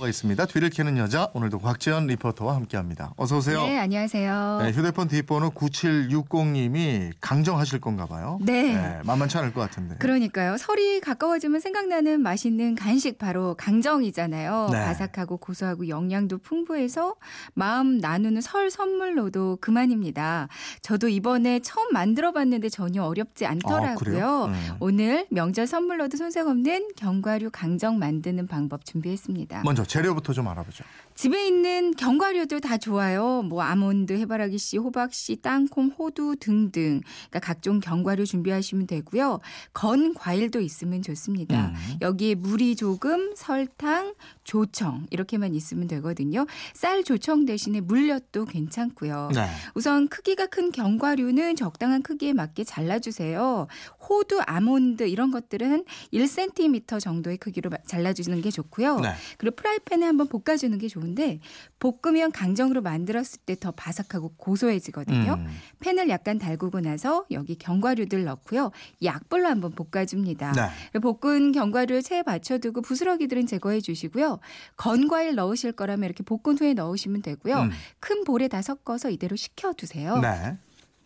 가 있습니다. 뒤를 캐는 여자 오늘도 곽지연 리포터와 함께합니다. 어서 오세요. 네, 안녕하세요. 네, 휴대폰 뒷번호 9760님이 강정하실 건가 봐요. 네. 만만치 않을 것 같은데. 그러니까요. 설이 가까워지면 생각나는 맛있는 간식 바로 강정이잖아요. 네. 바삭하고 고소하고 영양도 풍부해서 마음 나누는 설 선물로도 그만입니다. 저도 이번에 처음 만들어 봤는데 전혀 어렵지 아, 않더라고요. 그래요? 음. 오늘 명절 선물로도 손색 없는 견과류 강정 만드는 방법 준비했습니다. 먼저 재료부터 좀 알아보죠. 집에 있는 견과류들 다 좋아요. 뭐 아몬드, 해바라기 씨, 호박 씨, 땅콩, 호두 등등. 그러니까 각종 견과류 준비하시면 되고요. 건 과일도 있으면 좋습니다. 음. 여기에 물이 조금, 설탕, 조청 이렇게만 있으면 되거든요. 쌀 조청 대신에 물엿도 괜찮고요. 네. 우선 크기가 큰 견과류는 적당한 크기에 맞게 잘라주세요. 호두, 아몬드 이런 것들은 한 1cm 정도의 크기로 마- 잘라주시는 게 좋고요. 네. 그리고 프라이 팬에 한번 볶아주는 게 좋은데 볶으면 강정으로 만들었을 때 더 바삭하고 고소해지거든요. 음. 팬을 약간 달구고 나서 여기 견과류들 넣고요. 약불로 한번 볶아줍니다. 네. 볶은 견과류를 체에 받쳐두고 부스러기들은 제거해 주시고요. 건과일 넣으실 거라면 이렇게 볶은 후에 넣으시면 되고요. 음. 큰 볼에 다 섞어서 이대로 식혀두세요. 네.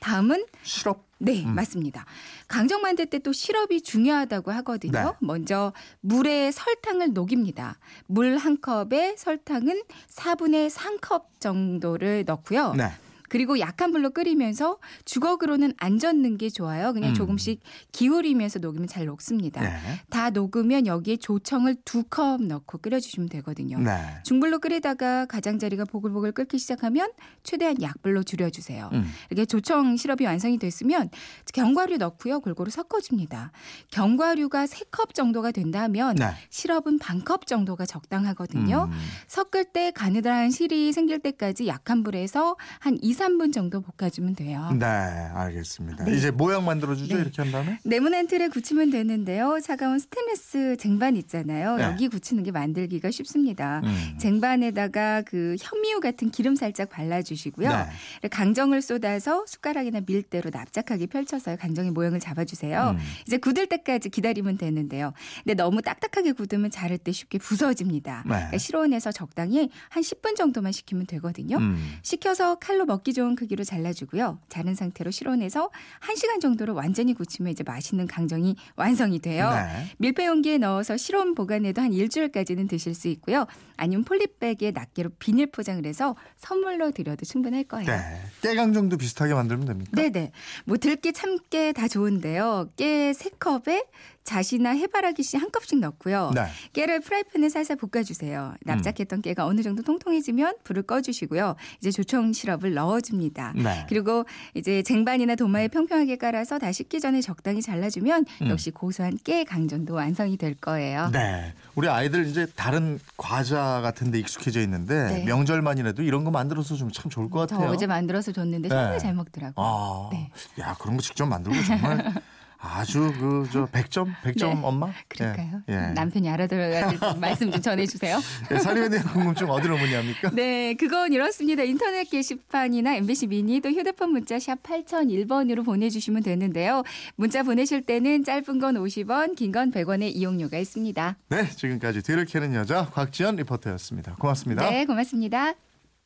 다음은 시럽. 네, 음. 맞습니다. 강정 만들 때 또 시럽이 중요하다고 하거든요. 네. 먼저 물에 설탕을 녹입니다. 물 한 컵에 설탕은 4분의 3컵 정도를 넣고요. 네. 그리고 약한 불로 끓이면서 주걱으로는 안 젓는 게 좋아요. 그냥 음. 조금씩 기울이면서 녹이면 잘 녹습니다. 네. 다 녹으면 여기에 조청을 두 컵 넣고 끓여주시면 되거든요. 네. 중불로 끓이다가 가장자리가 보글보글 끓기 시작하면 최대한 약불로 줄여주세요. 음. 이렇게 조청 시럽이 완성이 됐으면 견과류 넣고요. 골고루 섞어줍니다. 견과류가 세 컵 정도가 된다면 네. 시럽은 반 컵 정도가 적당하거든요. 음. 섞을 때 가느다란 실이 생길 때까지 약한 불에서 한 2, 3분 정도 볶아주면 돼요. 네, 알겠습니다. 네. 이제 모양 만들어주죠. 네. 이렇게 한 다음에. 네모난 틀에 굳히면 되는데요. 차가운 스테인리스 쟁반 있잖아요. 네. 여기 굳히는 게 만들기가 쉽습니다. 음. 쟁반에다가 그 현미유 같은 기름 살짝 발라주시고요. 네. 강정을 쏟아서 숟가락이나 밀대로 납작하게 펼쳐서 강정의 모양을 잡아주세요. 음. 이제 굳을 때까지 기다리면 되는데요. 근데 너무 딱딱하게 굳으면 자를 때 쉽게 부서집니다. 네. 그러니까 실온에서 적당히 한 10분 정도만 식히면 되거든요. 음. 식혀서 칼로 먹기 좋은 크기로 잘라주고요. 자른 상태로 실온에서 1시간 정도로 완전히 굳히면 이제 맛있는 강정이 완성이 돼요. 네. 밀폐 용기에 넣어서 실온 보관해도 한 일주일까지는 드실 수 있고요. 아니면 폴리백에 낱개로 비닐 포장을 해서 선물로 드려도 충분할 거예요. 네. 깨강정도 비슷하게 만들면 됩니까? 네네. 뭐 들깨, 참깨 다 좋은데요. 깨세 컵에 자시나 해바라기 씨 한 컵씩 넣고요. 네. 깨를 프라이팬에 살살 볶아주세요. 납작했던 깨가 어느 정도 통통해지면 불을 꺼주시고요. 이제 조청 시럽을 넣어 줍니다. 네. 그리고 이제 쟁반이나 도마에 평평하게 깔아서 다 식기 전에 적당히 잘라주면 음. 역시 고소한 깨 강정도 완성이 될 거예요. 네. 우리 아이들 이제 다른 과자 같은 데 익숙해져 있는데 네. 명절만이라도 이런 거 만들어서 좀 참 좋을 것저 같아요. 어제 만들어서 줬는데 네. 정말 잘 먹더라고요. 아, 네. 야 그런 거 직접 만들고 정말 아주 그 저 100점 100점 네. 엄마? 그럴까요? 예. 예. 남편이 알아들어야 될 말씀 좀 전해 주세요. 예, 사료에 대한 궁금증 어디로 문의합니까? 네, 그건 이렇습니다. 인터넷 게시판이나 MBC 미니 또 휴대폰 문자 샵 8001번으로 보내 주시면 되는데요. 문자 보내실 때는 짧은 건 50원, 긴 건 100원의 이용료가 있습니다. 네, 지금까지 뒤를 캐는 여자 곽지연 리포터였습니다. 고맙습니다. 네, 고맙습니다.